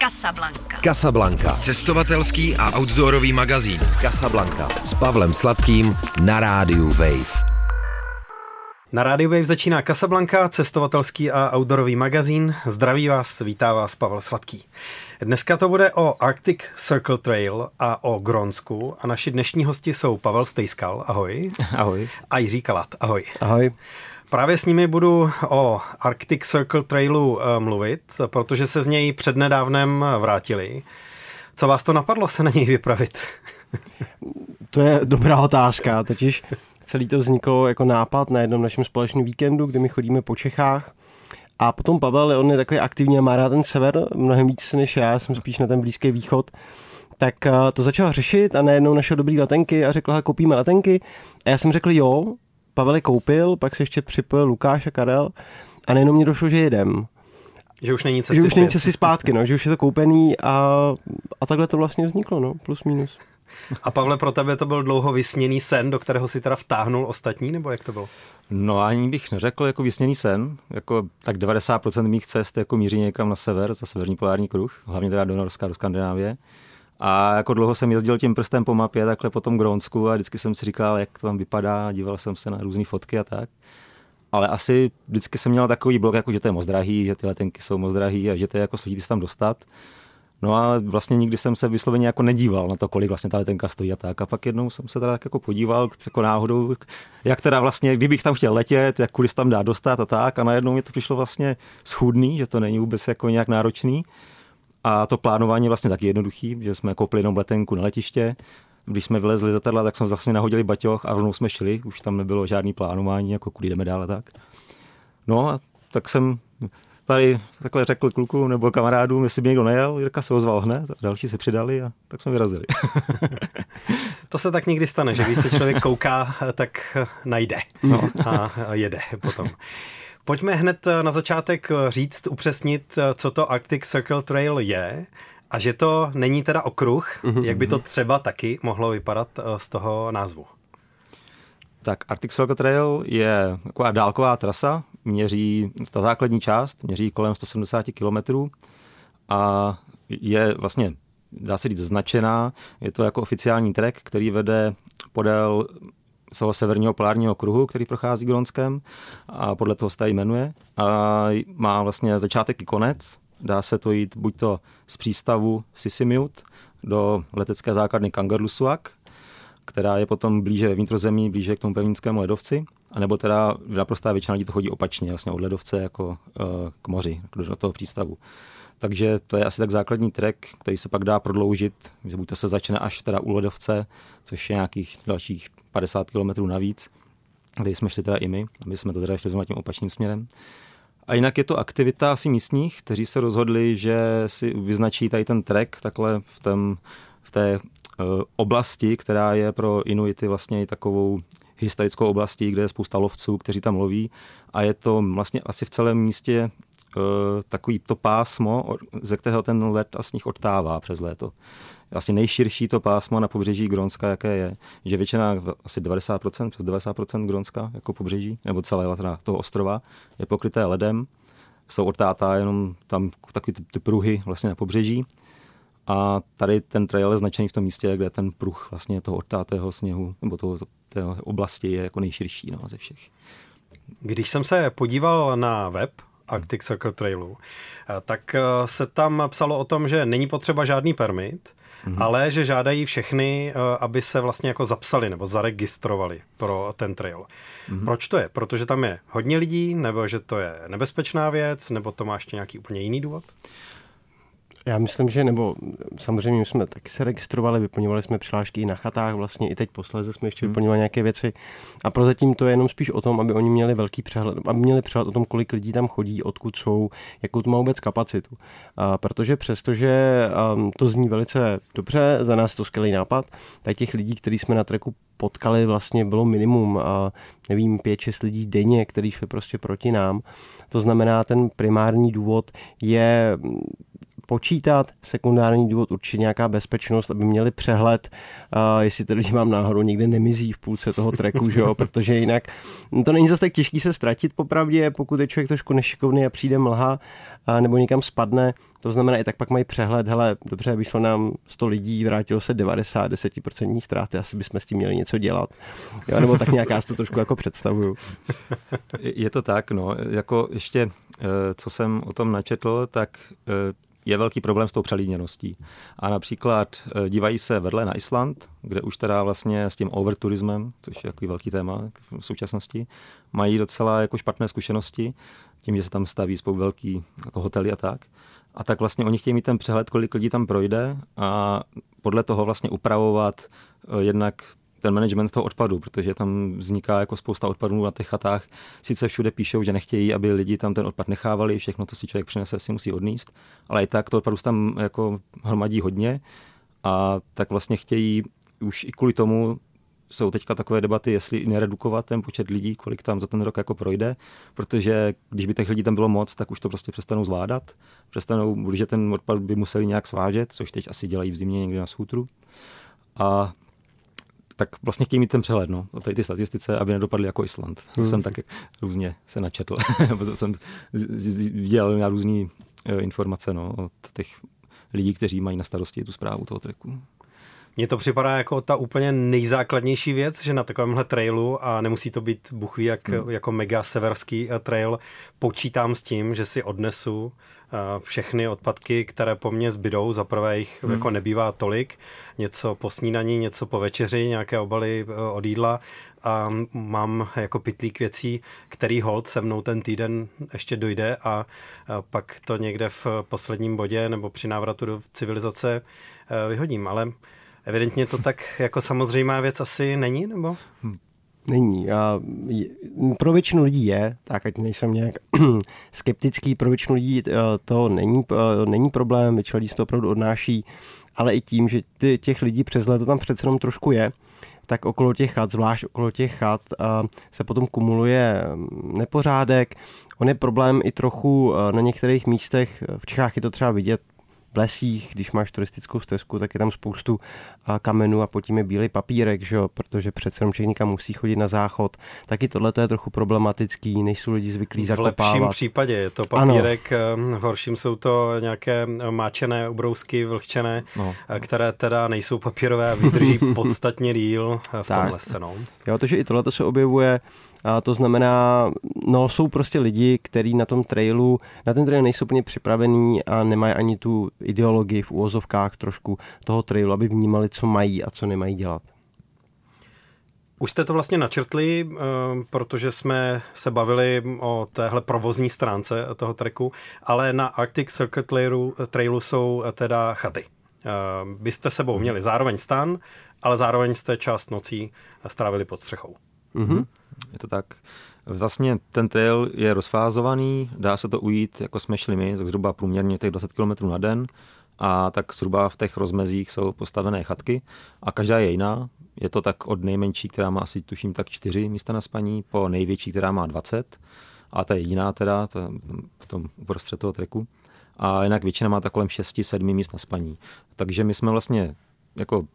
Casablanca. Casablanca. Cestovatelský a outdoorový magazín. Casablanca. S Pavlem Sladkým na rádiu Wave. Na rádiu Wave začíná Casablanca, cestovatelský a outdoorový magazín. Zdraví vás, vítá vás Pavel Sladký. Dneska to bude o Arctic Circle Trail a o Gronsku a naši dnešní hosti jsou Pavel Stejskal, ahoj. Ahoj. A Jiří Kalat, ahoj. Ahoj. Právě s nimi budu o Arctic Circle Trailu uh, mluvit, protože se z něj přednedávnem vrátili. Co vás to napadlo se na něj vypravit? to je dobrá otázka, totiž celý to vzniklo jako nápad na jednom našem společném víkendu, kdy my chodíme po Čechách a potom Pavel, on je takový aktivní a má rád ten sever mnohem víc než já, jsem spíš na ten blízký východ, tak eh, to začal řešit a najednou našel dobrý letenky a řekl, že koupíme letenky. A já jsem řekl jo, Pavel je koupil, pak se ještě připojil Lukáš a Karel a nejenom mě došlo, že jedem. Že už není cesty Že už není cesty zpátky, no, že už je to koupený a, a takhle to vlastně vzniklo, no, plus minus. A Pavle, pro tebe to byl dlouho vysněný sen, do kterého si teda vtáhnul ostatní, nebo jak to bylo? No ani bych neřekl jako vysněný sen, jako tak 90% mých cest jako míří někam na sever, za severní polární kruh, hlavně teda do Norska, do Skandinávie. A jako dlouho jsem jezdil tím prstem po mapě, takhle po tom Grónsku a vždycky jsem si říkal, jak to tam vypadá, díval jsem se na různé fotky a tak. Ale asi vždycky jsem měl takový blok, jako že to je moc drahý, že ty letenky jsou moc drahý a že to je jako složitý se tam dostat. No a vlastně nikdy jsem se vysloveně jako nedíval na to, kolik vlastně ta letenka stojí a tak. A pak jednou jsem se teda tak jako podíval jako náhodou, jak teda vlastně, kdybych tam chtěl letět, jak kudy tam dá dostat a tak. A najednou mi to přišlo vlastně schudný, že to není vůbec jako nějak náročný. A to plánování je vlastně taky jednoduchý, že jsme koupili jenom letenku na letiště, když jsme vylezli z letadla, tak jsme vlastně nahodili baťoch a rovnou jsme šli, už tam nebylo žádný plánování, jako kudy jdeme dál a tak. No a tak jsem tady takhle řekl kluku nebo kamarádům, jestli by někdo nejel, Jirka se ozval hned, a další se přidali a tak jsme vyrazili. to se tak někdy stane, že když se člověk kouká, tak najde no. a jede potom. Pojďme hned na začátek říct, upřesnit, co to Arctic Circle Trail je a že to není teda okruh, mm-hmm. jak by to třeba taky mohlo vypadat eh, z toho názvu. Tak Arctic Circle Trail je taková dálková trasa, měří, ta základní část měří kolem 170 km a je vlastně, dá se říct, značená. Je to jako oficiální trek, který vede podél toho severního polárního kruhu, který prochází Gronskem a podle toho se tady jmenuje. A má vlastně začátek i konec. Dá se to jít buď to z přístavu Sisimiut do letecké základny Kangerlusuak, která je potom blíže ve vnitrozemí, blíže k tomu pevninskému ledovci, anebo teda naprostá většina lidí to chodí opačně, vlastně od ledovce jako uh, k moři, do toho přístavu. Takže to je asi tak základní trek, který se pak dá prodloužit, že buď to se začne až teda u ledovce, což je nějakých dalších 50 km navíc, kde jsme šli teda i my, aby jsme to teda šli tím opačným směrem. A jinak je to aktivita asi místních, kteří se rozhodli, že si vyznačí tady ten trek takhle v, tém, v té uh, oblasti, která je pro Inuity vlastně takovou historickou oblastí, kde je spousta lovců, kteří tam loví a je to vlastně asi v celém místě takový to pásmo, ze kterého ten led a sníh odtává přes léto asi nejširší to pásmo na pobřeží Gronska, jaké je, že většina, asi 90%, přes 90% Gronska jako pobřeží, nebo celé teda toho ostrova, je pokryté ledem, jsou odtátá jenom tam takový ty, ty pruhy vlastně na pobřeží. A tady ten trail je značený v tom místě, kde ten pruh vlastně toho odtátého sněhu, nebo toho, té oblasti je jako nejširší no, ze všech. Když jsem se podíval na web Arctic Circle Trailu, tak eh, se tam psalo o tom, že není potřeba žádný permit, mm-hmm. ale že žádají všechny, eh, aby se vlastně jako zapsali nebo zaregistrovali pro ten trail. Mm-hmm. Proč to je? Protože tam je hodně lidí, nebo že to je nebezpečná věc, nebo to má ještě nějaký úplně jiný důvod? Já myslím, že, nebo samozřejmě my jsme taky se registrovali, vyplňovali jsme přihlášky i na chatách, vlastně i teď posléze jsme ještě hmm. vyplňovali nějaké věci. A prozatím to je jenom spíš o tom, aby oni měli velký přehled, aby měli přehled o tom, kolik lidí tam chodí, odkud jsou, jakou to má vůbec kapacitu. A protože přestože um, to zní velice dobře, za nás to skvělý nápad, tak těch lidí, kteří jsme na treku potkali, vlastně bylo minimum, a nevím, pět, šest lidí denně, kteří šli prostě proti nám. To znamená, ten primární důvod je počítat. Sekundární důvod určitě nějaká bezpečnost, aby měli přehled, uh, jestli ty lidi vám náhodou někde nemizí v půlce toho treku, že jo? protože jinak to není zase tak těžký se ztratit popravdě, pokud je člověk trošku nešikovný a přijde mlha a nebo někam spadne, to znamená, i tak pak mají přehled, hele, dobře, vyšlo nám 100 lidí, vrátilo se 90, 10% ztráty, asi bychom s tím měli něco dělat. Jo, nebo tak nějak já to trošku jako představuju. Je to tak, no, jako ještě, eh, co jsem o tom načetl, tak eh, je velký problém s tou přelíněností. A například eh, dívají se vedle na Island, kde už teda vlastně s tím overturismem, což je takový velký téma v současnosti, mají docela jako špatné zkušenosti, tím, že se tam staví spolu velký jako hotely a tak. A tak vlastně oni chtějí mít ten přehled, kolik lidí tam projde a podle toho vlastně upravovat eh, jednak ten management toho odpadu, protože tam vzniká jako spousta odpadů na těch chatách. Sice všude píšou, že nechtějí, aby lidi tam ten odpad nechávali, všechno, co si člověk přinese, si musí odníst, ale i tak to odpadu tam jako hromadí hodně a tak vlastně chtějí už i kvůli tomu jsou teďka takové debaty, jestli neredukovat ten počet lidí, kolik tam za ten rok jako projde, protože když by těch lidí tam bylo moc, tak už to prostě přestanou zvládat, přestanou, že ten odpad by museli nějak svážet, což teď asi dělají v zimě někde na schůtru. A tak vlastně chtějí mít ten přehled, no, o tady ty statistice, aby nedopadly jako Island. To hmm. jsem tak různě se načetl, to jsem viděl na různé eh, informace no, od těch lidí, kteří mají na starosti tu zprávu toho treku. Mně to připadá jako ta úplně nejzákladnější věc, že na takovémhle trailu, a nemusí to být buchví jak, hmm. jako mega severský eh, trail, počítám s tím, že si odnesu eh, všechny odpadky, které po mně zbydou. Za prvé jich hmm. jako nebývá tolik. Něco po snídaní, něco po večeři, nějaké obaly eh, od jídla a mám jako pitlík věcí, který hold se mnou ten týden ještě dojde a pak to někde v posledním bodě nebo při návratu do civilizace vyhodím. Ale Evidentně to tak jako samozřejmá věc asi není, nebo? Není. A pro většinu lidí je, tak ať nejsem nějak skeptický, pro většinu lidí eh, to není, eh, není problém, většina lidí se to opravdu odnáší, ale i tím, že těch lidí přes léto tam přece jenom trošku je, tak okolo těch chat, zvlášť okolo těch chat, eh, se potom kumuluje mm, nepořádek. On je problém i trochu na některých místech, v Čechách je to třeba vidět, v lesích, když máš turistickou stezku, tak je tam spoustu kamenů a pod tím je bílý papírek, že jo? protože přece jenom někam musí chodit na záchod. Taky tohle je trochu problematický, než jsou lidi zvyklí zakopávat. V lepším případě je to papírek, ano. Ehm, v horším jsou to nějaké máčené ubrousky, vlhčené, no. které teda nejsou papírové a vydrží podstatně díl v tak. tom lese. No. Jo, to, že i tohle se objevuje, a to znamená, no jsou prostě lidi, kteří na tom trailu, na ten trail nejsou úplně připravení a nemají ani tu ideologii v úvozovkách trošku toho trailu, aby vnímali, co mají a co nemají dělat. Už jste to vlastně načrtli, eh, protože jsme se bavili o téhle provozní stránce toho treku, ale na Arctic Circuit Trailu, trailu jsou teda chaty. Byste eh, sebou měli zároveň stan, ale zároveň jste část nocí strávili pod střechou. Mm-hmm. Je to tak. Vlastně ten trail je rozfázovaný, dá se to ujít, jako jsme šli my, zhruba průměrně těch 20 km na den a tak zhruba v těch rozmezích jsou postavené chatky a každá je jiná. Je to tak od nejmenší, která má asi tuším tak čtyři místa na spaní, po největší, která má 20 a ta jediná teda, ta, potom uprostřed toho treku. A jinak většina má tak kolem 6-7 míst na spaní. Takže my jsme vlastně jako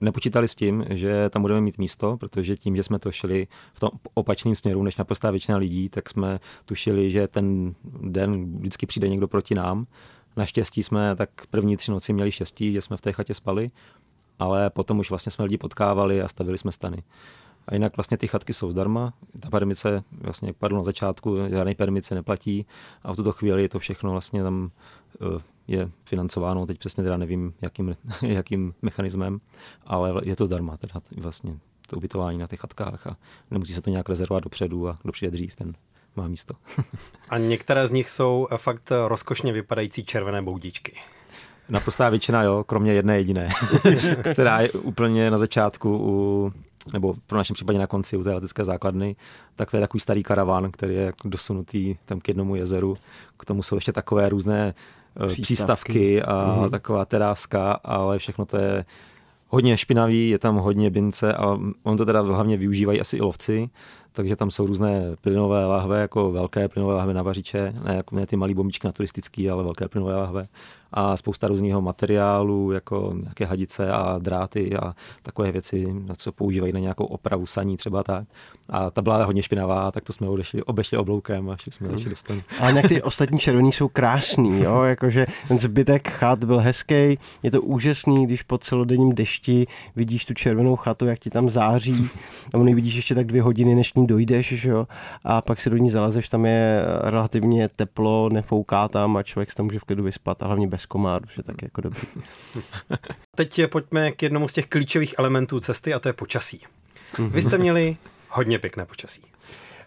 nepočítali s tím, že tam budeme mít místo, protože tím, že jsme to šli v tom opačným směru, než naprostá většina lidí, tak jsme tušili, že ten den vždycky přijde někdo proti nám. Naštěstí jsme tak první tři noci měli štěstí, že jsme v té chatě spali, ale potom už vlastně jsme lidi potkávali a stavili jsme stany. A jinak vlastně ty chatky jsou zdarma, ta permice, vlastně padlo na začátku, žádný permice neplatí a v tuto chvíli je to všechno vlastně tam eh, je financováno, teď přesně teda nevím, jakým, jakým mechanismem, ale je to zdarma, teda vlastně to ubytování na těch chatkách a nemusí se to nějak rezervovat dopředu a kdo přijde dřív, ten má místo. a některé z nich jsou fakt rozkošně vypadající červené boudičky. Naprostá většina, jo, kromě jedné jediné, která je úplně na začátku u, nebo pro našem případě na konci u té letecké základny, tak to je takový starý karaván, který je dosunutý tam k jednomu jezeru. K tomu jsou ještě takové různé přístavky, přístavky a mm-hmm. taková teráska, ale všechno to je hodně špinavý, je tam hodně bince a on to teda hlavně využívají asi i lovci, takže tam jsou různé plynové lahve, jako velké plynové lahve na vařiče, ne, jako ne ty malé bombičky na turistický, ale velké plynové lahve a spousta různého materiálu, jako nějaké hadice a dráty a takové věci, na co používají na nějakou opravu saní třeba tak. A ta byla hodně špinavá, tak to jsme odešli, obešli obloukem a šli jsme začali dostat. Ale nějak ty ostatní červený jsou krásný, jo, jakože ten zbytek chat byl hezký, je to úžasný, když po celodenním dešti vidíš tu červenou chatu, jak ti tam září, a ono vidíš ještě tak dvě hodiny, než ní dojdeš, jo, a pak si do ní zalezeš, tam je relativně teplo, nefouká tam a člověk se tam může v klidu vyspat a hlavně bez komáru, že tak jako dobrý. Teď pojďme k jednomu z těch klíčových elementů cesty a to je počasí. Vy jste měli hodně pěkné počasí.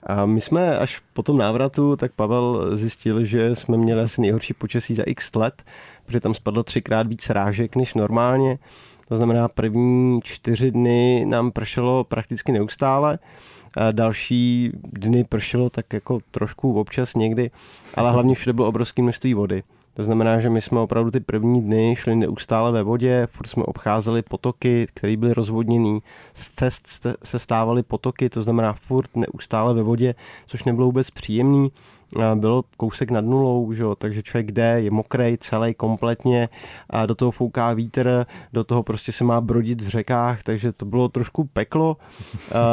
A my jsme až po tom návratu, tak Pavel zjistil, že jsme měli asi nejhorší počasí za x let, protože tam spadlo třikrát víc rážek než normálně. To znamená, první čtyři dny nám pršelo prakticky neustále. A další dny pršelo tak jako trošku občas někdy, ale hlavně všude bylo obrovské množství vody. To znamená, že my jsme opravdu ty první dny šli neustále ve vodě, furt jsme obcházeli potoky, které byly rozvodněné, z cest se stávaly potoky, to znamená furt neustále ve vodě, což nebylo vůbec příjemný bylo kousek nad nulou, že takže člověk jde, je mokrej celý kompletně a do toho fouká vítr, do toho prostě se má brodit v řekách, takže to bylo trošku peklo.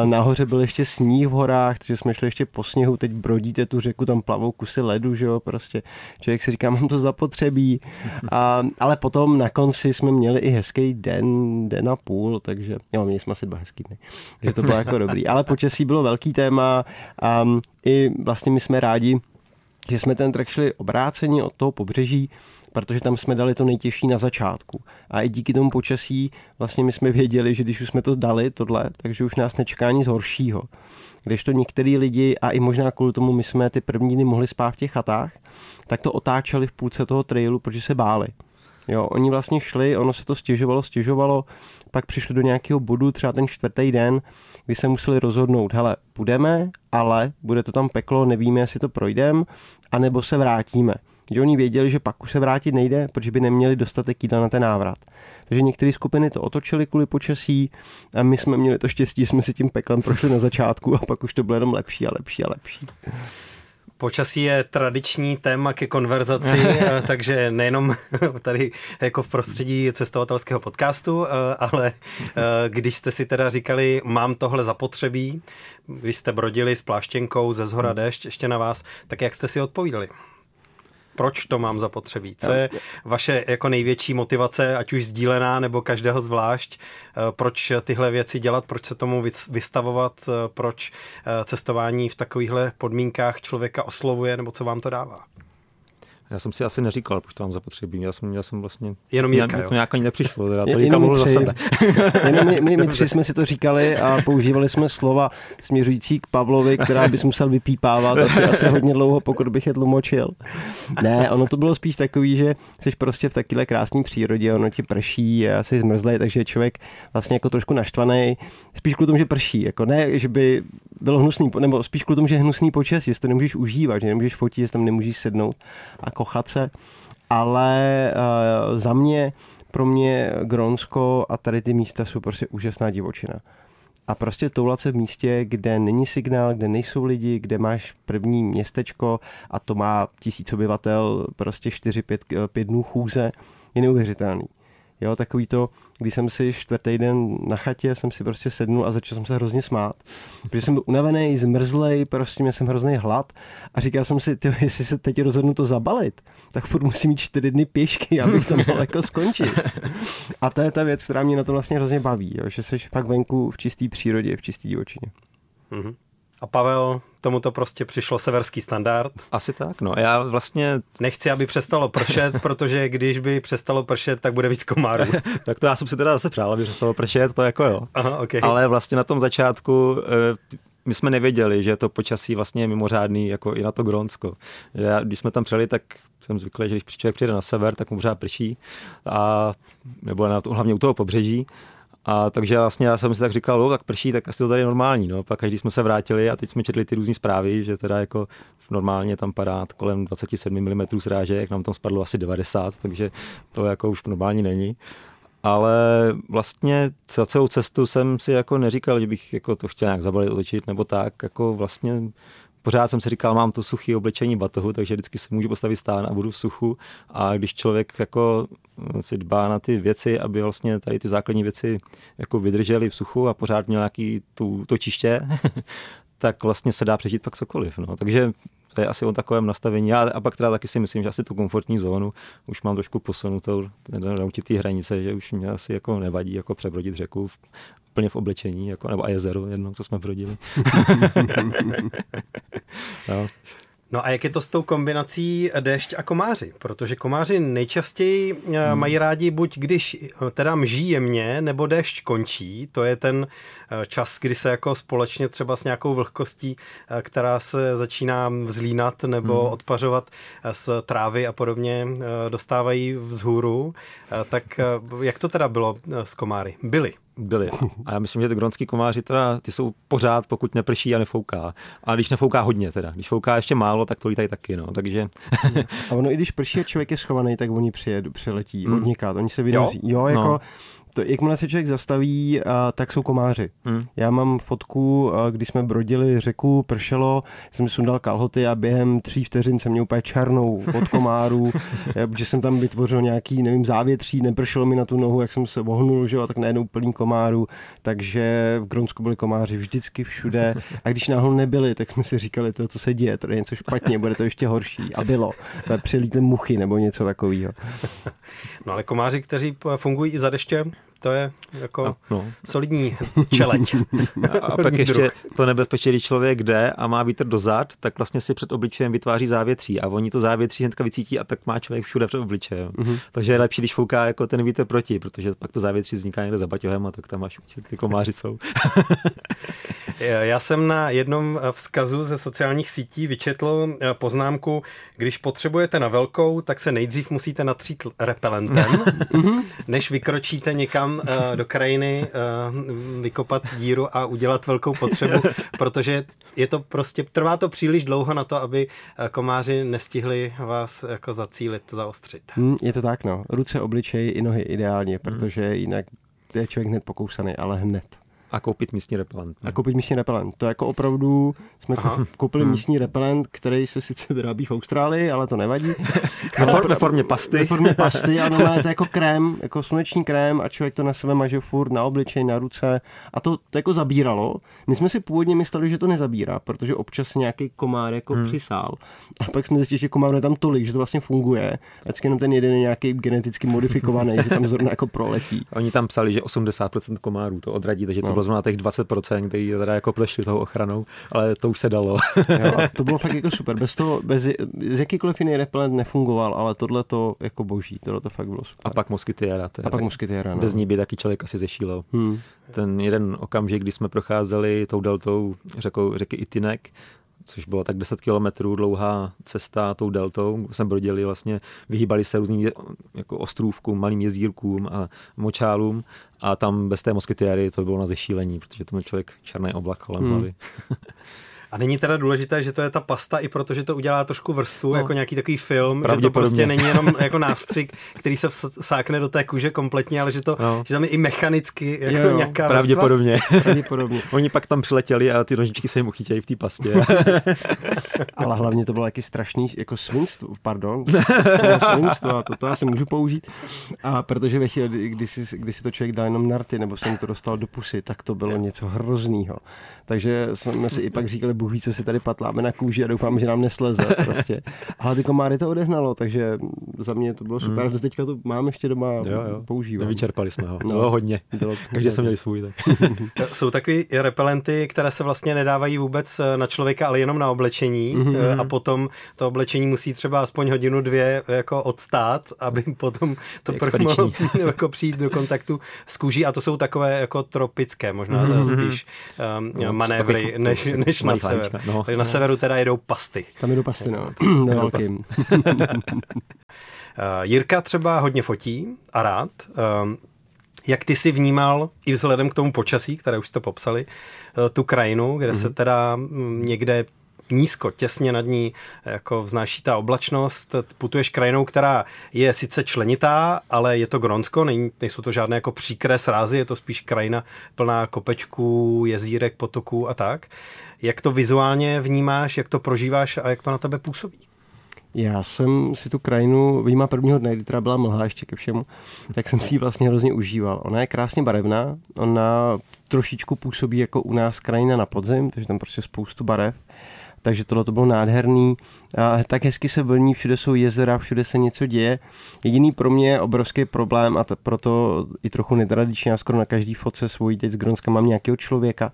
Nahoře byl ještě sníh v horách, takže jsme šli ještě po sněhu, teď brodíte tu řeku, tam plavou kusy ledu, že prostě člověk si říká, mám to zapotřebí. A, ale potom na konci jsme měli i hezký den, den a půl, takže jo, měli jsme asi dva hezký dny, že to bylo jako dobrý. Ale počasí bylo velký téma a i vlastně my jsme rádi, že jsme ten trek šli obráceně od toho pobřeží, protože tam jsme dali to nejtěžší na začátku. A i díky tomu počasí vlastně my jsme věděli, že když už jsme to dali, tohle, takže už nás nečeká nic horšího. Když to některý lidi, a i možná kvůli tomu my jsme ty první dny mohli spát v těch chatách, tak to otáčeli v půlce toho trailu, protože se báli. Jo, oni vlastně šli, ono se to stěžovalo, stěžovalo, pak přišli do nějakého bodu, třeba ten čtvrtý den, kdy se museli rozhodnout, hele, půjdeme, ale bude to tam peklo, nevíme, jestli to projdeme, anebo se vrátíme. Že oni věděli, že pak už se vrátit nejde, protože by neměli dostatek jídla na ten návrat. Takže některé skupiny to otočily kvůli počasí a my jsme měli to štěstí, jsme si tím peklem prošli na začátku a pak už to bylo jenom lepší a lepší a lepší. Počasí je tradiční téma ke konverzaci, eh, takže nejenom tady jako v prostředí cestovatelského podcastu, eh, ale eh, když jste si teda říkali, mám tohle zapotřebí, když jste brodili s pláštěnkou ze zhora déšť ještě na vás, tak jak jste si odpovídali? Proč to mám zapotřebí? Co je vaše jako největší motivace, ať už sdílená nebo každého zvlášť? Eh, proč tyhle věci dělat, proč se tomu vystavovat, eh, proč eh, cestování v takovýchhle podmínkách člověka oslovuje, nebo co vám to dává? Já jsem si asi neříkal, proč to mám zapotřebí. Já jsem, já jsem vlastně... Jenom Jirka, jo? To nějak ani nepřišlo. Teda to jenom my, za sebe. jenom my, my, my, tři jsme si to říkali a používali jsme slova směřující k Pavlovi, která bys musel vypípávat asi, asi hodně dlouho, pokud bych je tlumočil. Ne, ono to bylo spíš takový, že jsi prostě v takové krásné přírodě, ono ti prší a jsi zmrzlej, takže je člověk vlastně jako trošku naštvaný. Spíš kvůli tomu, že prší. Jako ne, že by bylo hnusný, nebo spíš kvůli tomu, že je hnusný počasí, že to nemůžeš užívat, že nemůžeš fotit, že tam nemůžeš sednout a kochat se, ale uh, za mě, pro mě Gronsko a tady ty místa jsou prostě úžasná divočina. A prostě toulat se v místě, kde není signál, kde nejsou lidi, kde máš první městečko a to má tisíc obyvatel, prostě 4-5 eh, dnů chůze, je neuvěřitelný. Jo, takový to, když jsem si čtvrtý den na chatě, jsem si prostě sednul a začal jsem se hrozně smát. Protože jsem byl unavený, zmrzlej, prostě měl jsem hrozný hlad a říkal jsem si, ty, jestli se teď rozhodnu to zabalit, tak furt musím mít čtyři dny pěšky, abych to mohl jako skončit. A to je ta věc, která mě na to vlastně hrozně baví, jo, že jsi fakt venku v čisté přírodě, v čisté divočině. Mm-hmm. A Pavel, tomu to prostě přišlo severský standard. Asi tak, no. Já vlastně... Nechci, aby přestalo pršet, protože když by přestalo pršet, tak bude víc komárů. tak to já jsem si teda zase přál, aby přestalo pršet, to jako jo. Aha, okay. Ale vlastně na tom začátku eh, my jsme nevěděli, že to počasí vlastně je mimořádný jako i na to Grónsko. Já, když jsme tam přijeli, tak jsem zvyklý, že když člověk přijde na sever, tak mu pořád prší, a, nebo na to, hlavně u toho pobřeží. A takže vlastně já jsem si tak říkal, no, tak prší, tak asi to tady je normální. No. Pak když jsme se vrátili a teď jsme četli ty různé zprávy, že teda jako normálně tam padá kolem 27 mm srážek, nám tam spadlo asi 90, takže to jako už normální není. ale vlastně za celou cestu jsem si jako neříkal, že bych jako to chtěl nějak zabalit, otočit nebo tak, jako vlastně pořád jsem si říkal, mám to suchý oblečení batohu, takže vždycky se můžu postavit stán a budu v suchu. A když člověk jako eh, si dbá na ty věci, aby vlastně tady ty základní věci jako vydržely v suchu a pořád měl nějaký tu, to čiště, tak vlastně se dá přežít pak cokoliv. No. Takže to je asi o takovém nastavení. Já, a pak teda taky si myslím, že asi tu komfortní zónu už mám trošku posunutou na určitý hranice, že už mě asi jako nevadí jako přebrodit řeku v, plně v oblečení, jako, nebo a jezero jedno, co jsme brodili. no. No a jak je to s tou kombinací déšť a komáři? Protože komáři nejčastěji eh, hmm. mají rádi buď když eh, teda mží jemně, nebo déšť končí. To je ten eh, čas, kdy se jako společně třeba s nějakou vlhkostí, která se začíná vzlínat nebo hmm. odpařovat z trávy a podobně, dostávají vzhůru. Tak jak to teda bylo s komáry? Byly byly. A já myslím, že ty gronský komáři teda, ty jsou pořád, pokud neprší a nefouká. A když nefouká hodně teda, když fouká ještě málo, tak to lítají taky, no. Takže... a ono, i když prší a člověk je schovaný, tak oni přijedu, přiletí hmm. od oni se vydaří. Jo, jo jako no to, jakmile se člověk zastaví, a, tak jsou komáři. Hmm. Já mám fotku, a, když jsme brodili řeku, pršelo, jsem sundal kalhoty a během tří vteřin jsem měl úplně černou od komárů, protože jsem tam vytvořil nějaký, nevím, závětří, nepršelo mi na tu nohu, jak jsem se vohnul, že jo, tak najednou plný komárů, takže v Gronsku byli komáři vždycky všude a když náhodou nebyli, tak jsme si říkali, to, co se děje, to je něco špatně, bude to ještě horší a bylo. Přilítly muchy nebo něco takového. No ale komáři, kteří fungují i za deště, to je jako no, no. solidní čeleť. A, a pak ještě druh. to nebezpečí, když člověk jde a má vítr dozad, tak vlastně si před obličejem vytváří závětří a oni to závětří hnedka vycítí a tak má člověk všude před obličejem. Mm-hmm. Takže je lepší, když fouká jako ten vítr proti, protože pak to závětří vzniká někde za baťohem a tak tam máš ty komáři jsou. Já jsem na jednom vzkazu ze sociálních sítí vyčetl eh, poznámku, když potřebujete na velkou, tak se nejdřív musíte natřít repelentem, mhm. než vykročíte někam uh, do krajiny, uh, vykopat díru a udělat velkou potřebu, protože je to prostě, trvá to příliš dlouho na to, aby eh, komáři nestihli vás jako zacílit, zaostřit. Hmm, je to tak, no. Ruce, obličej i nohy ideálně, protože jinak je člověk hned pokousaný, ale hned. A koupit místní repelent. A koupit místní repelent. To je jako opravdu, jsme Aha. koupili hmm. místní repelent, který se sice vyrábí v Austrálii, ale to nevadí. ve, for, ve formě pasty. Ve formě pasty, ano, ale to je jako krém, jako sluneční krém a člověk to na sebe maže furt na obličej, na ruce a to, to jako zabíralo. My jsme si původně mysleli, že to nezabírá, protože občas nějaký komár jako hmm. přisál. A pak jsme zjistili, že komár je tam tolik, že to vlastně funguje. Vždycky jenom ten jeden je nějaký geneticky modifikovaný, že tam zrovna jako proletí. Oni tam psali, že 80% komárů to odradí, takže to no. Bylo zrovna těch 20%, který teda jako plešli toho ochranou, ale to už se dalo. jo, to bylo fakt jako super. Bez toho, bez, z jakýkoliv jiný repelent nefungoval, ale tohle to jako boží, tohle to fakt bylo super. A pak moskytiera. A pak moskytiera, no. Bez ní by taky člověk asi zešílel. Hmm. Ten jeden okamžik, kdy jsme procházeli tou deltou řekou, řeky Itinek, což bylo tak 10 kilometrů dlouhá cesta tou deltou. Jsme brodili vlastně, vyhýbali se různým jako ostrůvkům, malým jezírkům a močálům a tam bez té moskytiéry to bylo na zešílení, protože to byl člověk černý oblak kolem hmm. hlavy. A není teda důležité, že to je ta pasta i protože to udělá trošku vrstu, no. jako nějaký takový film, že to prostě není jenom jako nástřik, který se sákne do té kůže kompletně, ale že to no. že tam je i mechanicky jako jo, nějaká Pravděpodobně. Pravděpodobně. Oni pak tam přiletěli a ty nožičky se jim uchytějí v té pastě. ale hlavně to bylo jaký strašný jako svinstvo, pardon, svinstvo a to, to já si můžu použít. A protože ve chvíli, kdy si, kdy si to člověk dá jenom narty, nebo jsem to dostal do pusy, tak to bylo něco hroznýho. Takže jsme si i pak říkali, Bůh ví, co si tady patláme na kůži a doufám, že nám nesleze prostě. Ale ty komáry to odehnalo, takže za mě to bylo super. Hmm. Teďka to mám ještě doma, jo, jo. používám. Vyčerpali jsme ho, no, bylo hodně. Bylo Každý jsme měli svůj. Tak. Jsou takový repelenty, které se vlastně nedávají vůbec eh, na člověka, ale jenom na oblečení mm-hmm. a potom to oblečení musí třeba aspoň hodinu, dvě jako odstát, aby potom to mohlo jako přijít do kontaktu s kůží a to jsou takové jako tropické, možná mm-hmm. spíš um, no, manévry, než, než na sever. No. Takže na severu teda jedou pasty. Tam jedou pasty, no. velkým. Eh, Jirka třeba hodně fotí a rád. Um, jak ty si vnímal, i vzhledem k tomu počasí, které už jste popsali, eh, tu krajinu, kde mm-hmm. se teda mm, někde nízko, těsně nad ní jako vznáší ta oblačnost. Putuješ krajinou, která je sice členitá, ale je to Gronsko, není, nejsou to žádné jako příkré srázy, je to spíš krajina plná kopečků, jezírek, potoků a tak. Jak to vizuálně vnímáš, jak to prožíváš a jak to na tebe působí? Já jsem si tu krajinu výjima prvního dne, kdy teda byla mlha ještě ke všemu, tak jsem si ji vlastně hrozně užíval. Ona je krásně barevná, ona trošičku působí jako u nás krajina na podzim, takže tam prostě spoustu barev. Takže tohle to bylo nádherný. A tak hezky se vlní, všude jsou jezera, všude se něco děje. Jediný pro mě je obrovský problém a to, proto i trochu netradičně, já skoro na každý fotce svojí teď z Gronska mám nějakého člověka,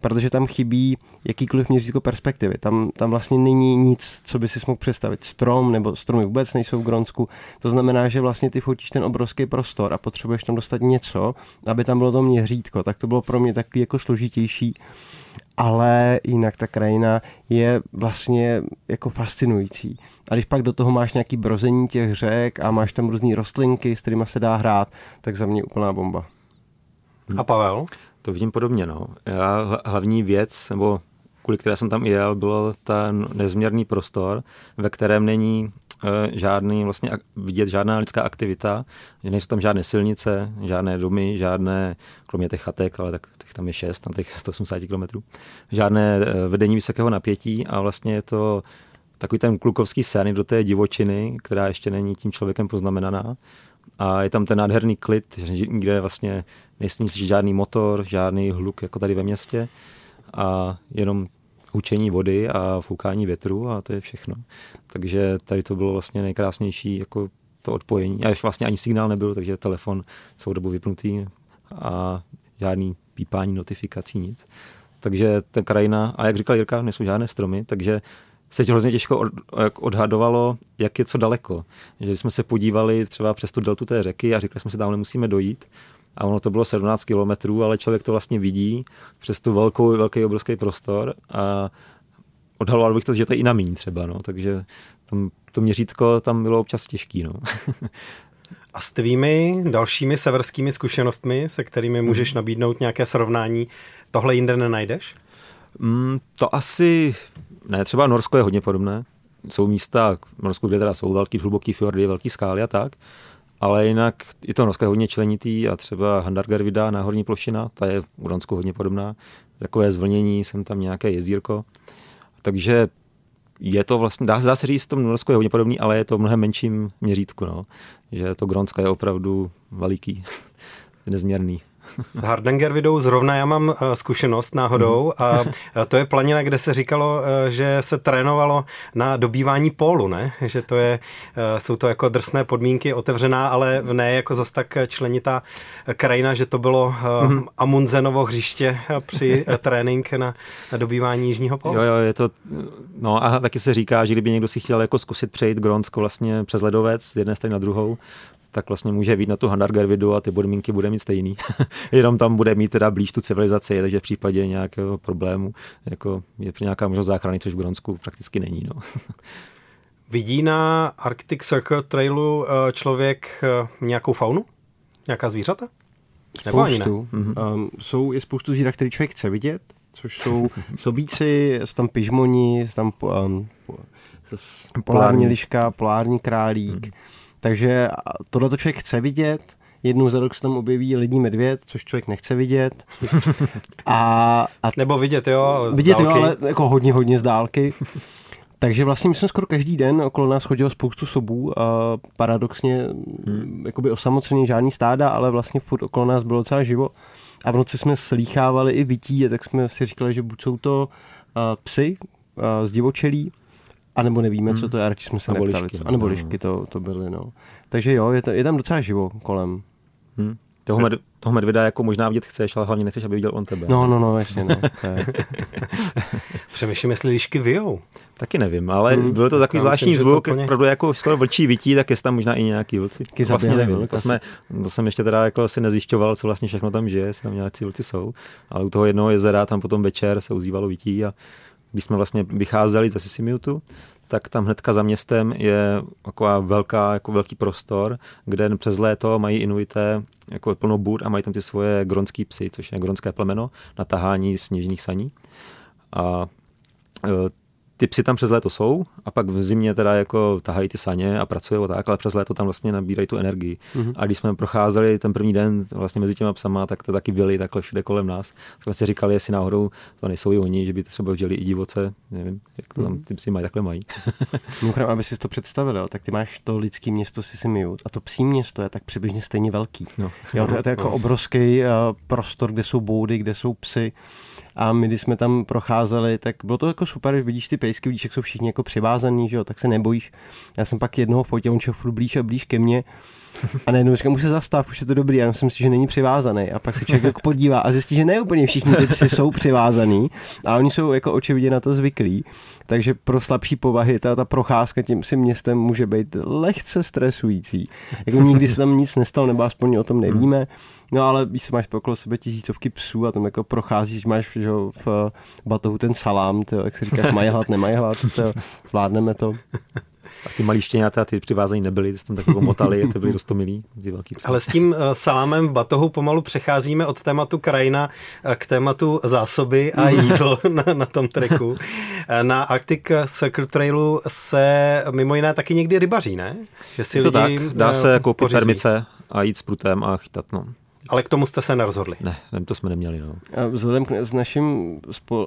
protože tam chybí jakýkoliv měřítko perspektivy. Tam, tam vlastně není nic, co by si mohl představit. Strom nebo stromy vůbec nejsou v Gronsku. To znamená, že vlastně ty fotíš ten obrovský prostor a potřebuješ tam dostat něco, aby tam bylo to měřítko. Tak to bylo pro mě takový jako složitější ale jinak ta krajina je vlastně jako fascinující. A když pak do toho máš nějaký brození těch řek a máš tam různé rostlinky, s kterými se dá hrát, tak za mě úplná bomba. A Pavel? To vidím podobně, no. Já hlavní věc, nebo kvůli které jsem tam jel, byl ten nezměrný prostor, ve kterém není žádný vlastně vidět žádná lidská aktivita, nejsou tam žádné silnice, žádné domy, žádné, kromě těch chatek, ale tak těch tam je šest na těch 180 km, žádné e, vedení vysokého napětí a vlastně je to takový ten klukovský sen do té divočiny, která ještě není tím člověkem poznamenaná. A je tam ten nádherný klid, kde vlastně nejsou žádný motor, žádný hluk jako tady ve městě. A jenom hučení vody a foukání větru a to je všechno. Takže tady to bylo vlastně nejkrásnější jako to odpojení. A ještě vlastně ani signál nebyl, takže telefon celou dobu vypnutý a žádný pípání notifikací, nic. Takže ta krajina, a jak říkal Jirka, nejsou žádné stromy, takže se hrozně těžko od, odhadovalo, jak je co daleko. Že jsme se podívali třeba přes tu deltu té řeky a řekli jsme si, tam musíme dojít, a ono to bylo 17 kilometrů, ale člověk to vlastně vidí přes tu velkou, velký obrovský prostor a odhaloval bych to, že to je i na míň třeba, no, takže tam to měřítko tam bylo občas těžký, no. A s tvými dalšími severskými zkušenostmi, se kterými mhm. můžeš nabídnout nějaké srovnání, tohle jinde nenajdeš? Mm, to asi, ne, třeba Norsko je hodně podobné. Jsou místa v Norsku, kde teda jsou velký, hluboký fjordy, velký skály a tak, ale jinak je to Norsko hodně členitý a třeba Handargarvida, náhorní plošina, ta je u Ronsku hodně podobná. Takové zvlnění, jsem tam nějaké jezírko. Takže je to vlastně, dá, dá se říct, to Norsko je hodně podobný, ale je to v mnohem menším měřítku, no. že to Gronsko je opravdu veliký, nezměrný. S Hardangervidou zrovna já mám eh, zkušenost náhodou a to je planina, kde se říkalo, eh, že se trénovalo na dobývání pólu, ne? Že to je, eh, jsou to jako drsné podmínky, otevřená, ale ne jako zas tak členitá krajina, že to bylo mm-hmm. Amundzenovo hřiště při trénink na dobývání jižního pólu. Jo, jo, je to, no a taky se říká, že kdyby někdo si chtěl jako zkusit přejít Gronsko vlastně přes ledovec z jedné strany na druhou, tak vlastně může být na tu Handargervidu a ty podmínky bude mít stejný. Jenom tam bude mít teda blíž tu civilizaci, takže v případě nějakého problému jako je nějaká možnost záchrany, což v Gronsku prakticky není. No. Vidí na Arctic Circle Trailu eh, člověk eh, nějakou faunu? Nějaká zvířata? Nebo ani ne? Mm-hmm. Um, jsou i spoustu zvířat, které člověk chce vidět, což jsou sobíci, jsou tam pižmoni, jsou tam um, polární liška, polární králík. Mm. Takže tohle to člověk chce vidět, jednou za rok se tam objeví lidní medvěd, což člověk nechce vidět. A, a Nebo vidět, jo, ale Vidět, jo, ale jako hodně, hodně z dálky. Takže vlastně my jsme skoro každý den okolo nás chodilo spoustu sobů a paradoxně hmm. jakoby osamocený žádný stáda, ale vlastně furt okolo nás bylo docela živo. A v noci jsme slýchávali i vytí, tak jsme si říkali, že buď jsou to uh, psy uh, z divočelí, a nebo nevíme, hmm. co to je, a radši jsme se nebo neptali. Lišky, a nebo no. lišky to, to byly, no. Takže jo, je, to, je tam docela živo kolem. Hmm. Toho, med, toho medvěda jako možná vidět chceš, ale hlavně nechceš, aby viděl on tebe. No, no, no, jasně, no. Přemýšlím, jestli lišky vyjou. Taky nevím, ale hmm. byl to takový zvláštní myslím, zvuk, úplně... opravdu jako skoro vlčí vytí, tak je tam možná i nějaký vlci. Taky vlastně nevím, to, jsme, to jsem ještě teda jako si nezjišťoval, co vlastně všechno tam žije, jestli tam nějaký vlci jsou, ale u toho jednoho jezera tam potom večer se uzývalo vytí a když jsme vlastně vycházeli ze Sisimiutu, tak tam hnedka za městem je taková velká, jako velký prostor, kde přes léto mají Inuité jako plnou bůr a mají tam ty svoje gronský psy, což je gronské plemeno na tahání sněžných saní. A e, ty psy tam přes léto jsou a pak v zimě teda jako tahají ty saně a pracují a tak, ale přes léto tam vlastně nabírají tu energii. Mm-hmm. A když jsme procházeli ten první den vlastně mezi těma psama, tak to taky byli takhle všude kolem nás. Tak jsme si říkali, jestli náhodou to nejsou i oni, že by třeba vžili i divoce, nevím, jak to tam ty psy mají, takhle mají. Mimochodem, aby si to představil, tak ty máš to lidský město Sisimiut a to psí město je tak přibližně stejně velký. No. Jo, to, je, to je jako no. obrovský uh, prostor, kde jsou boudy, kde jsou psy. A my, když jsme tam procházeli, tak bylo to jako super, vidíš ty pejsky, vidíš, jak jsou všichni jako přivázaný, že jo, tak se nebojíš. Já jsem pak jednoho fotil, on šel blíž a blíž ke mně. A najednou říkám, už se zastav, už je to dobrý, já myslím si, že není přivázaný. A pak se člověk jako podívá a zjistí, že ne úplně všichni ty psy jsou přivázaný a oni jsou jako očividně na to zvyklí. Takže pro slabší povahy ta, ta procházka tím si městem může být lehce stresující. Jako nikdy se tam nic nestalo, nebo aspoň o tom nevíme. No ale víš, máš okolo sebe tisícovky psů a tam jako procházíš, máš že, v batohu ten salám, to, jak se říkáš, mají hlad, nemají hlad, to, zvládneme to. A ty malí štěňata, ty přivázaní nebyly, ty tam tak motali, ty byly rostomilí, ty velký psy. Ale s tím eh, salámem v batohu pomalu přecházíme od tématu krajina eh, k tématu zásoby a jídlo na, na tom treku. Eh, na Arctic Circle Trailu se mimo jiné taky někdy rybaří, ne? Že si to lidi tak, dá se koupit termice a jít s prutem a chytat, no. Ale k tomu jste se nerozhodli. Ne, to jsme neměli. No. A vzhledem k s naším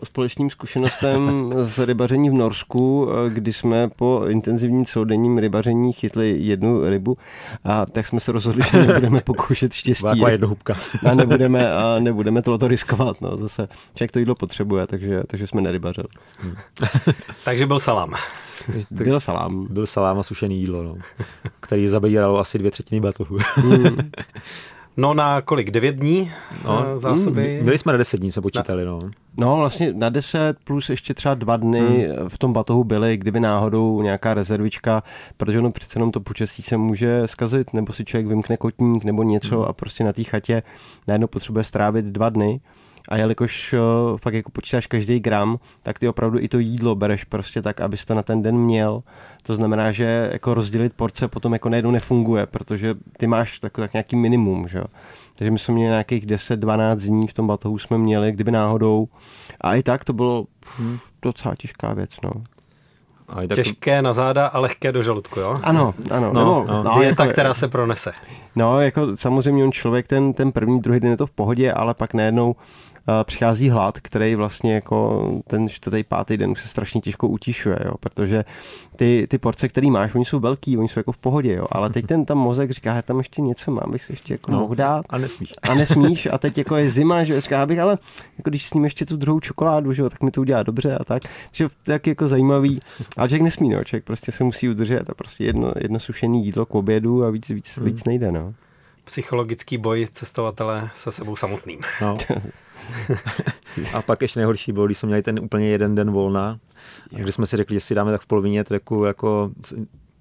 společným zkušenostem z rybaření v Norsku, eh, kdy jsme po intenzivním celodenním rybaření chytli jednu rybu, a tak jsme se rozhodli, že nebudeme pokoušet štěstí. jednohubka. a nebudeme, a nebudeme tohle riskovat. No. Zase člověk to jídlo potřebuje, takže, takže jsme nerybařili. Hmm. takže byl salám. Byl salám. Byl salám a sušený jídlo, no, který zabíralo asi dvě třetiny batohu. No na kolik? Devět dní no, eh, zásoby? Mm, byli jsme na deset dní, se počítali, no. No vlastně na deset plus ještě třeba dva dny hmm. v tom batohu byly, kdyby náhodou nějaká rezervička, protože ono přece jenom to počasí se může skazit, nebo si člověk vymkne kotník nebo něco hmm. a prostě na té chatě najednou potřebuje strávit dva dny. A jelikož uh, fakt jako počítáš každý gram, tak ty opravdu i to jídlo bereš prostě tak, abys to na ten den měl. To znamená, že jako rozdělit porce potom jako najednou nefunguje, protože ty máš tak, tak nějaký minimum, že Takže my jsme měli nějakých 10-12 dní v tom batohu jsme měli, kdyby náhodou. A i tak to bylo hm, docela těžká věc, no. A tak Těžké na záda a lehké do žaludku, jo? Ano, ano. No, Nebo, no. no je ta, která se pronese. No, jako samozřejmě on člověk ten, ten první, druhý den je to v pohodě, ale pak najednou přichází hlad, který vlastně jako ten čtvrtý, pátý den už se strašně těžko utišuje, jo, protože ty, ty porce, které máš, oni jsou velký, oni jsou jako v pohodě, jo, ale teď ten tam mozek říká, že tam ještě něco mám, bych si ještě jako no, mohl dát. A nesmíš. A nesmíš a teď jako je zima, že říká bych, ale jako když s ním ještě tu druhou čokoládu, že jo, tak mi to udělá dobře a tak. Že to je jako zajímavý, ale člověk nesmí, no, člověk prostě se musí udržet a prostě jedno, jedno sušené jídlo k obědu a víc, víc, víc hmm. nejde, no psychologický boj cestovatele se sebou samotným. No. a pak ještě nejhorší bylo, když jsme měli ten úplně jeden den volna, když jsme si řekli, že si dáme tak v polovině treku jako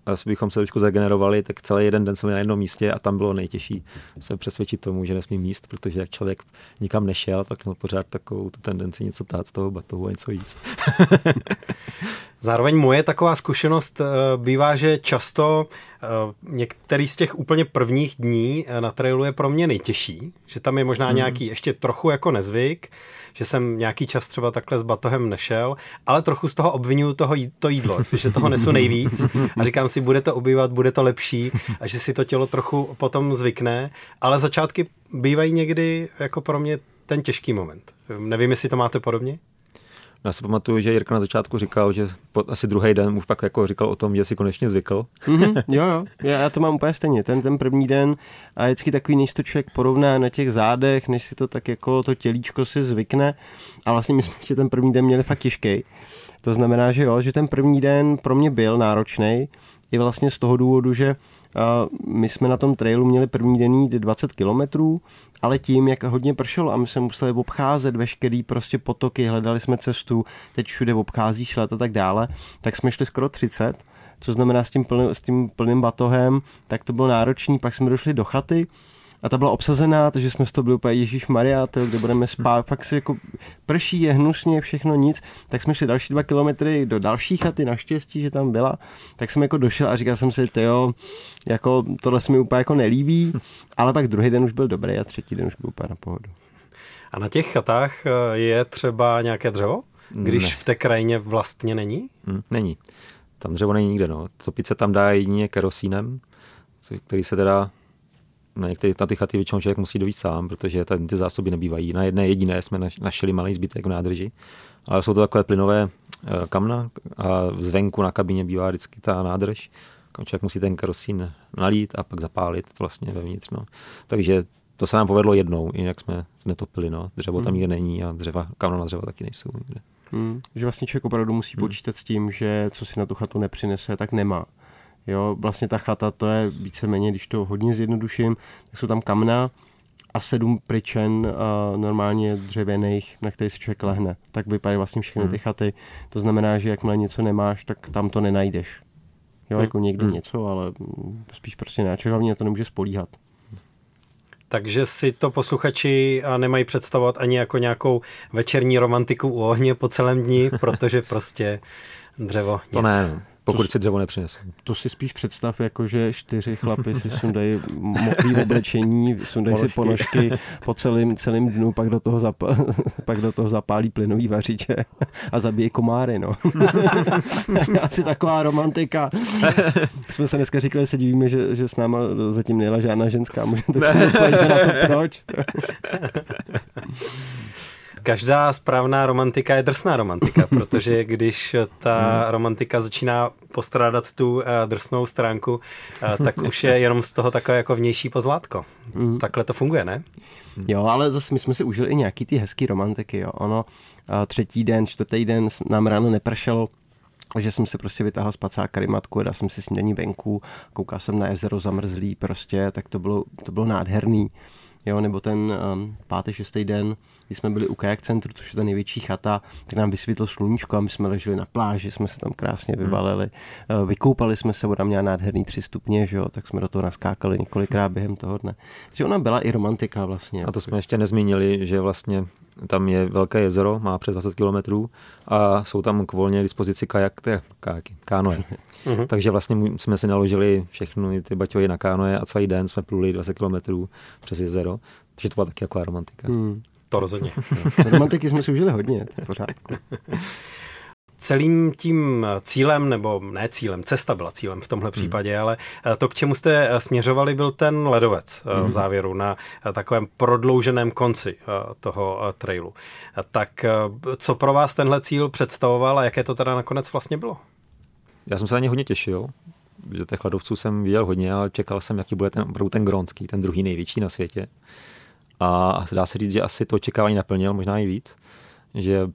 asi bychom se trošku zagenerovali, tak celý jeden den jsme na jednom místě a tam bylo nejtěžší se přesvědčit tomu, že nesmí míst, protože jak člověk nikam nešel, tak měl pořád takovou tu tendenci něco tát z toho batohu a něco jíst. Zároveň moje taková zkušenost eh, bývá, že často eh, některý z těch úplně prvních dní eh, na trailu je pro mě nejtěžší, že tam je možná hmm. nějaký ještě trochu jako nezvyk, že jsem nějaký čas třeba takhle s batohem nešel, ale trochu z toho obvinuju toho, to jídlo, že toho nesu nejvíc a říkám si, bude to obývat, bude to lepší a že si to tělo trochu potom zvykne, ale začátky bývají někdy jako pro mě ten těžký moment. Nevím, jestli to máte podobně? Já si pamatuju, že Jirka na začátku říkal, že po, asi druhý den už pak jako říkal o tom, že si konečně zvykl. Mm-hmm, jo, jo, já, já to mám úplně stejně. Ten, ten první den a vždycky takový, než to člověk porovná na těch zádech, než si to tak jako to tělíčko si zvykne. A vlastně my jsme ještě ten první den měli fakt těžký. To znamená, že jo, že ten první den pro mě byl náročný, i vlastně z toho důvodu, že my jsme na tom trailu měli první den jít 20 kilometrů, ale tím, jak hodně pršelo a my jsme museli obcházet veškerý prostě potoky, hledali jsme cestu, teď všude obcházíš let a tak dále, tak jsme šli skoro 30, co znamená s tím, plný, s tím plným batohem, tak to bylo náročný, pak jsme došli do chaty, a ta byla obsazená, takže jsme z toho byli úplně Ježíš Maria, to, kde budeme spát, fakt si jako prší, je hnusně, všechno nic, tak jsme šli další dva kilometry do další chaty, naštěstí, že tam byla, tak jsem jako došel a říkal jsem si, jo, jako tohle se mi úplně jako nelíbí, ale pak druhý den už byl dobrý a třetí den už byl úplně na pohodu. A na těch chatách eh, je třeba nějaké dřevo? když Ne. v té krajině vlastně není? Hm, není. Tam dřevo není nikde. No. Topit se tam dá jedině kerosínem, co- který se teda na některé na ty chaty většinou člověk musí dovít sám, protože tam ty zásoby nebývají. Na jedné jediné jsme naš- našli malý zbytek v nádrži, ale jsou to takové plynové eh, kamna a zvenku na kabině bývá vždycky ta nádrž, kam člověk musí ten kerosín nalít a pak zapálit vlastně vevnitř. No. Takže to se nám povedlo jednou, jinak jsme netopili. No. Dřevo tam nikde není a dřeva, kamna na dřevo taky nejsou nikde. Hmm. Že vlastně člověk opravdu musí počítat s tím, že co si na tu chatu nepřinese, tak nemá. Jo, vlastně ta chata, to je víceméně, když to hodně zjednoduším, tak jsou tam kamna a sedm pryčen a normálně dřevěných, na který si člověk lehne. Tak vypadají vlastně všechny ty chaty. To znamená, že jakmile něco nemáš, tak tam to nenajdeš. Jo, jako někdy něco, ale spíš prostě ne. Člověk hlavně na to nemůže spolíhat. Takže si to posluchači a nemají představovat ani jako nějakou večerní romantiku u ohně po celém dni, protože prostě dřevo To ne, pokud si dřevo nepřinesou. To si spíš představ, jako že čtyři chlapy si sundají mokrý oblečení, sundají si ponožky po celém, celém dnu, pak do, toho zap, pak do toho zapálí plynový vařiče a zabíjí komáry, no. Asi taková romantika. Jsme se dneska říkali, že se divíme, že, že s náma zatím nejela žádná ženská. Můžete se odpovědět na to, proč. Každá správná romantika je drsná romantika, protože když ta Hmm. romantika začíná postrádat tu eh, drsnou stránku, eh, tak už je jenom z toho takové jako vnější pozlátko. Hmm. Takhle to funguje, ne? Jo, ale zase my jsme si užili i nějaký ty hezký romantiky, jo. Ono, a třetí den, čtvrtý den nám ráno nepršelo, že jsem si prostě vytáhl spacák karimatku, dal jsem si snídaní venku, koukal jsem na jezero zamrzlý prostě, tak to bylo, to bylo nádherný. Jo, nebo ten um, pátý, šestý den, kdy jsme byli u kajak centru, což je ta největší chata, tak nám vysvětlo sluníčko a my jsme leželi na pláži, jsme se tam krásně vyvalili. Uh, vykoupali jsme se, voda měla nádherný tři stupně, že jo, tak jsme do toho naskákali několikrát během toho dne. Takže ona byla i romantika vlastně. A to jsme ještě nezmínili, že vlastně tam je velké jezero, má přes 20 kilometrů a jsou tam k volně dispozici kajak, te- kajaky, kánoje. Takže vlastně jsme si naložili všechny ty baťohy na kánoje a celý den jsme pluli 20 kilometrů přes jezero. Takže to byla taky taková romantika. Hmm. To rozhodně. Romantiky jsme si užili hodně, pořádku. Celým tím cílem, nebo ne cílem, cesta byla cílem v tomhle případě, ale eh, to, k čemu jste eh, směřovali, byl ten ledovec eh, v závěru na takovém prodlouženém konci toho trailu. Tak co pro vás tenhle cíl představoval a jaké to teda nakonec vlastně bylo? Já jsem se na ně hodně těšil, že těch ledovců jsem viděl hodně, ale čekal jsem, jaký bude ten, opravdu ten gronský, ten druhý největší na světě. A dá se říct, že asi to očekávání naplnil, možná i víc. Že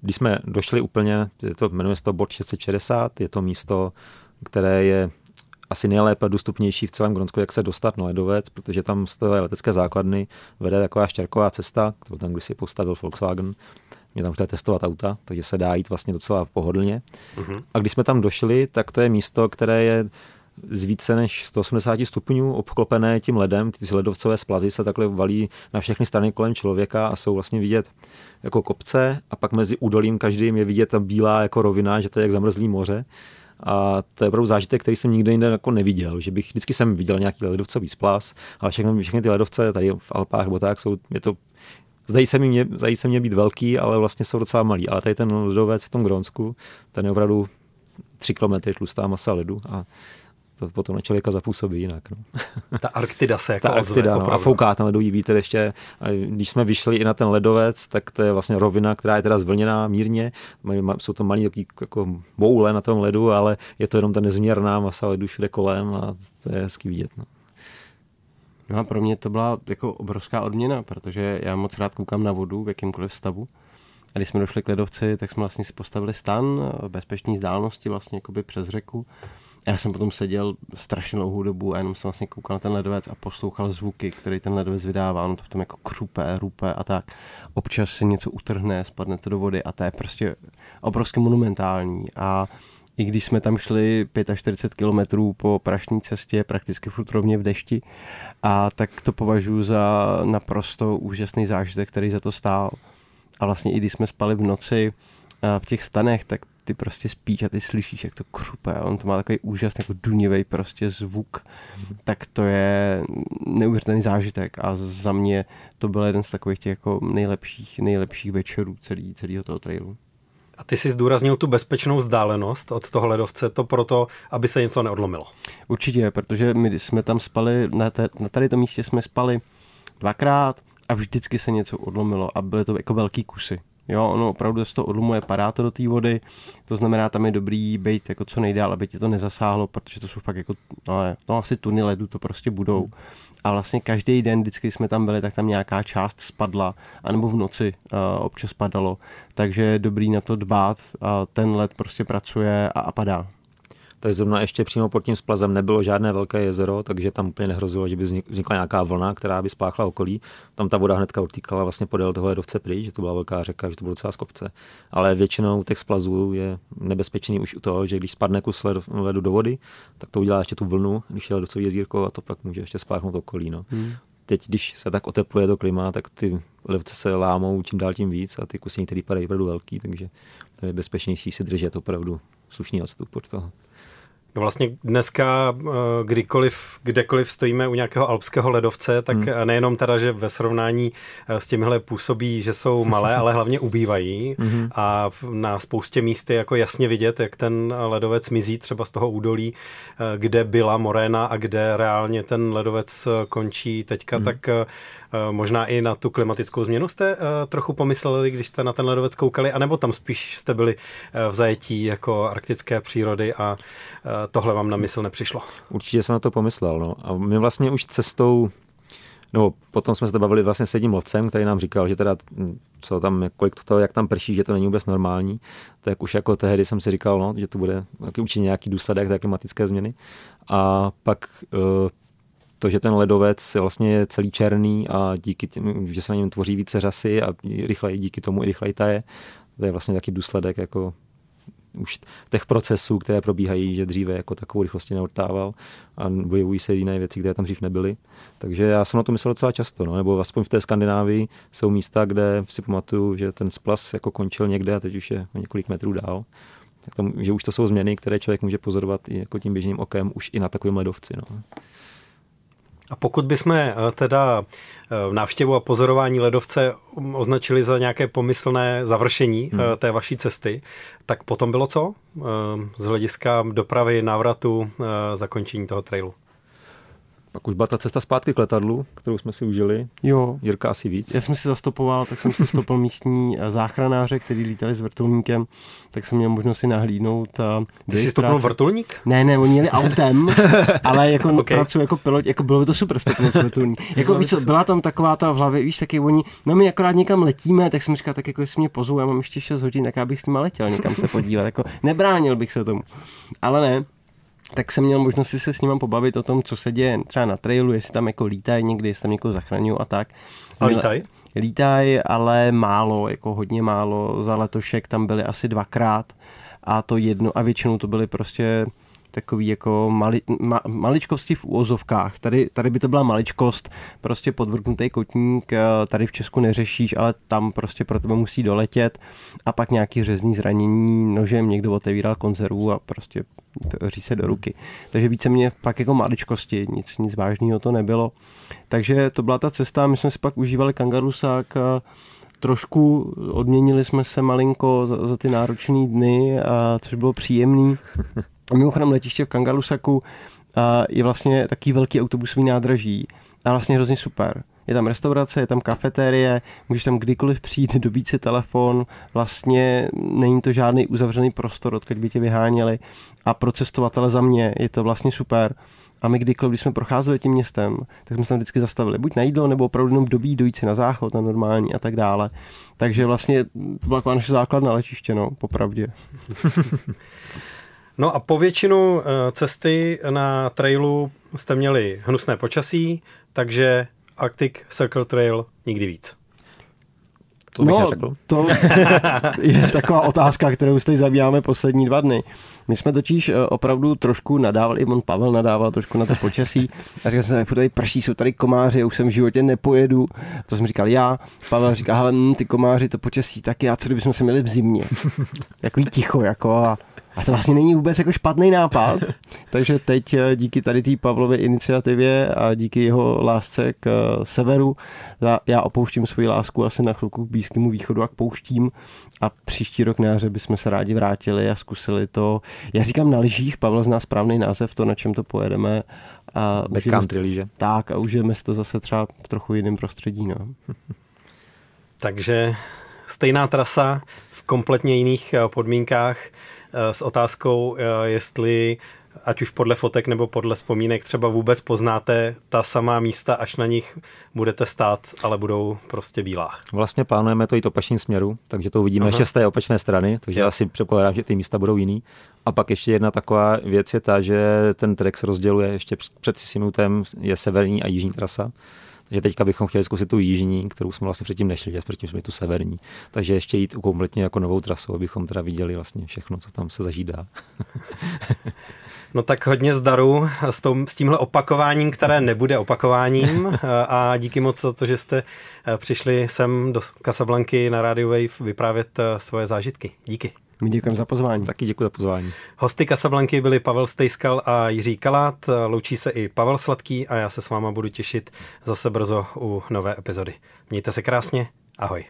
když jsme došli úplně, je to, jmenuje se to bod 660, je to místo, které je asi nejlépe dostupnější v celém Gronsku, jak se dostat na ledovec, protože tam z té letecké základny vede taková štěrková cesta, kterou tam když si postavil Volkswagen, mě tam chtěl testovat auta, takže se dá jít vlastně docela pohodlně. A když jsme tam došli, tak to je místo, které je z více než 180 stupňů obklopené tím ledem. Ty ledovcové splazy se takhle valí na všechny strany kolem člověka a jsou vlastně vidět jako kopce a pak mezi údolím každým je vidět ta bílá jako rovina, že to je jak zamrzlý moře. A to je opravdu zážitek, který jsem nikde jinde jako neviděl. Že bych, vždycky jsem viděl nějaký ledovcový splas, ale všechny, všechny ty ledovce tady v Alpách nebo tak jsou, je to Zdají se, mě, zdají se mě být velký, ale vlastně jsou docela malý. Ale tady ten ledovec v tom Gronsku, ten je opravdu 3 kilometry tlustá masa ledu a to potom na člověka zapůsobí jinak. No. Ta Arktida se jako Ta ozve, Arktida, no, a fouká ten ledový vítr ještě. A když jsme vyšli i na ten ledovec, tak to je vlastně rovina, která je teda zvlněná mírně. Jsou to malý takový jako boule na tom ledu, ale je to jenom ta nezměrná masa ledu všude kolem a to je hezky vidět. No. No a pro mě to byla jako obrovská odměna, protože já moc rád koukám na vodu v jakýmkoliv stavu. A když jsme došli k ledovci, tak jsme vlastně si postavili stan v bezpečné vzdálenosti vlastně jakoby přes řeku. Já jsem potom seděl strašně dlouhou dobu a jenom jsem vlastně koukal na ten ledovec a poslouchal zvuky, který ten ledovec vydává. Ono to v tom jako krupe, rupe a tak. Občas se něco utrhne, spadne to do vody a to je prostě obrovsky monumentální. A i když jsme tam šli 45 kilometrů po prašní cestě, prakticky furt rovně v dešti, a tak to považuji za naprosto úžasný zážitek, který za to stál. A vlastně i když jsme spali v noci a v těch stanech, tak ty prostě spíš a ty slyšíš, jak to krupe. On to má takový úžasný, jako dunivý prostě zvuk. Tak to je neuvěřitelný zážitek a za mě to byl jeden z takových těch jako nejlepších, nejlepších večerů celý, celého toho trailu. A ty jsi zdůraznil tu bezpečnou vzdálenost od toho ledovce, to proto, aby se něco neodlomilo. Určitě, protože my jsme tam spali, na, té, na tady tom místě jsme spali dvakrát a vždycky se něco odlomilo a byly to jako velký kusy. Jo, ono opravdu se to odlomuje, padá to do té vody, to znamená, tam je dobrý být jako co nejdál, aby ti to nezasáhlo, protože to jsou fakt jako, no, no asi tuny ledu to prostě budou. A vlastně každý den, vždycky jsme tam byli, tak tam nějaká část spadla, anebo v noci uh, občas padalo, takže je dobrý na to dbát a ten led prostě pracuje a, a padá. Tady zrovna ještě přímo pod tím splazem nebylo žádné velké jezero, takže tam úplně nehrozilo, že by vznikla nějaká vlna, která by spláchla okolí. Tam ta voda hnedka odtýkala vlastně podél toho ledovce pryč, že to byla velká řeka, že to bylo docela z kopce. Ale většinou těch splazů je nebezpečný už u toho, že když spadne kus ledu do vody, tak to udělá ještě tu vlnu, když je ledovcový jezírko a to pak může ještě spláchnout okolí. No. Hmm. Teď, když se tak otepluje to klima, tak ty ledovce se lámou čím dál tím víc a ty kusy některý padají opravdu velký, takže to je bezpečnější si držet opravdu slušný odstup od toho. No vlastně dneska, eh, kdykoliv, kdekoliv stojíme u nějakého alpského ledovce, tak hmm. nejenom teda, že ve srovnání eh, s těmihle působí, že jsou malé, ale hlavně ubývají hmm. a na spoustě míst je jako jasně vidět, jak ten ledovec mizí třeba z toho údolí, eh, kde byla moréna a kde reálně ten ledovec končí teďka, hmm. tak Eh, možná i na tu klimatickou změnu jste eh, trochu pomysleli, když jste na ten ledovec koukali, anebo tam spíš jste byli eh, v zajetí jako arktické přírody a tohle vám na mysl nepřišlo? Určitě jsem na to pomyslel. No. A my vlastně už cestou No, potom jsme se bavili vlastně s jedním lovcem, který nám říkal, že teda, hm, co tam, kolik to, jak tam prší, že to není vůbec normální, tak už jako tehdy jsem si říkal, no, že to bude určitě nějaký důsledek té klimatické změny. A pak to, že ten ledovec vlastně je celý černý a díky tím, že se na něm tvoří více řasy a rychleji díky tomu i rychleji taje, to je vlastně taky důsledek jako už těch procesů, které probíhají, že dříve jako takovou rychlosti neodtával a bojují se jiné věci, které tam dřív nebyly. Takže já jsem na to myslel docela často, no, nebo aspoň v té Skandinávii jsou místa, kde si pamatuju, že ten splas jako končil někde a teď už je několik metrů dál. Tak tam, že už to jsou změny, které člověk může pozorovat i jako tím běžným okem už i na takovém ledovci. No. A pokud bychom eh, teda eh, návštěvu a pozorování ledovce označili za nějaké pomyslné završení hmm. Eh, té vaší cesty, tak potom bylo co z hlediska dopravy, návratu, zakončení toho trailu? Pak už byla ta cesta zpátky k letadlu, kterou jsme si užili. Jo. Jirka asi víc. Já jsem si zastopoval, tak jsem si stopil místní eh, záchranáře, který lítali s vrtulníkem, tak jsem měl možnost si nahlídnout. A Ty jsi stopnul vrtulník? Ne, ne, oni jeli autem, ale jako okay. pracuji jako pilot, jako bylo by to super stopnout vrtulník. Jako víš co, byla tam taková ta v hlavě, víš, taky oni, no my akorát někam letíme, tak jsem říkal, tak jako jestli mě pozvou, já mám ještě 6 hodin, tak já bych s nimi letěl někam se podívat, jako nebránil bych se tomu. Ale ne, tak jsem měl možnost si se s ním pobavit o tom, co se děje třeba na trailu, jestli tam jako lítají někdy, jestli tam někoho zachraňují a tak. A lítají? Lítají, ale málo, jako hodně málo. Za letošek tam byly asi dvakrát a to jedno a většinou to byly prostě takový jako mali, ma, maličkosti v úvozovkách. Tady, tady by to byla maličkost, prostě podvrknutý kotník, eh, tady v Česku neřešíš, ale tam prostě pro tebe musí doletět a pak nějaký řezní zranění, nožem někdo otevíral konzervu a prostě ří se do ruky. Takže více mě pak jako maličkosti, nic, nic vážného to nebylo. Takže to byla ta cesta, my jsme si pak užívali kangarusák, trošku odměnili jsme se malinko za, za ty náročné dny, a, což bylo příjemný. A mimochodem letiště v Kangalusaku je vlastně taký velký autobusový nádraží a vlastně hrozně super. Je tam restaurace, je tam kafetérie, můžeš tam kdykoliv přijít, dobít si telefon, vlastně není to žádný uzavřený prostor, odkud by tě vyháněli a pro cestovatele za mě je to vlastně super. A my kdykoliv, když jsme procházeli tím městem, tak jsme se tam vždycky zastavili. Buď na jídlo, nebo opravdu jenom dobí dojít si na záchod, na normální a tak dále. Takže vlastně to byla naše základna letiště, no, popravdě. No a po většinu eh, cesty na trailu jste měli hnusné počasí, takže Arctic Circle Trail nikdy víc. To bych no, řekl. to je taková otázka, kterou se zabýváme poslední dva dny. My jsme totiž eh, opravdu trošku nadávali, i on Pavel nadával trošku na to počasí. A říkal jsem, tady prší, jsou tady komáři, už jsem v životě nepojedu. To jsem říkal já. Pavel říká, hele, hm, ty komáři, to počasí, tak já, co kdybychom se měli v zimě. Takový ticho, jako a A to vlastně není vůbec jako špatný nápad. Takže teď eh, díky tady té Pavlově iniciativě a díky jeho lásce k eh, severu já opouštím svoji lásku asi na chvilku k Blízkému východu a k pouštím a příští rok na jaře bychom se rádi vrátili a zkusili to. Já říkám na lyžích, Pavel zná správný název, to na čem to pojedeme. A Backcountry lyže. Tak a užijeme si to zase třeba v trochu jiném prostředí. No. Takže stejná trasa v kompletně jiných eh, podmínkách eh, s otázkou, eh, jestli ať už podle fotek nebo podle vzpomínek třeba vůbec poznáte ta samá místa, až na nich budete stát, ale budou prostě bílá. Vlastně plánujeme to jít opačným směru, takže to uvidíme Aha. ještě z té opačné strany, takže je. asi předpokládám, že ty místa budou jiný. A pak ještě jedna taková věc je ta, že ten trek se rozděluje ještě před Sinutem, je severní a jižní trasa. Takže teďka bychom chtěli zkusit tu jižní, kterou jsme vlastně předtím nešli, a předtím jsme tu severní. Takže ještě jít kompletně jako novou trasu, abychom teda viděli vlastně všechno, co tam se zažídá. No tak hodně zdaru s, tom, s tímhle opakováním, které nebude opakováním a díky moc za to, že jste eh, přišli sem do Casablanky na Radio Wave vyprávět eh, svoje zážitky. Díky. My děkujeme za pozvání. Taky děkuji za pozvání. Hosty Casablanky byli Pavel Stejskal a Jiří Kalát. Loučí se i Pavel Sladký a já se s váma budu těšit zase brzo u nové epizody. Mějte se krásně. Ahoj.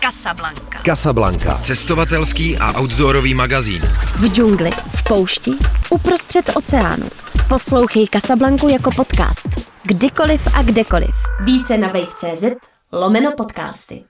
Casablanca. Casablanca. Cestovatelský a outdoorový magazín. V džungli, v poušti, uprostřed oceánu. Poslouchej Casablanku jako podcast. Kdykoliv a kdekoliv. Více na wave.cz lomeno podcasty.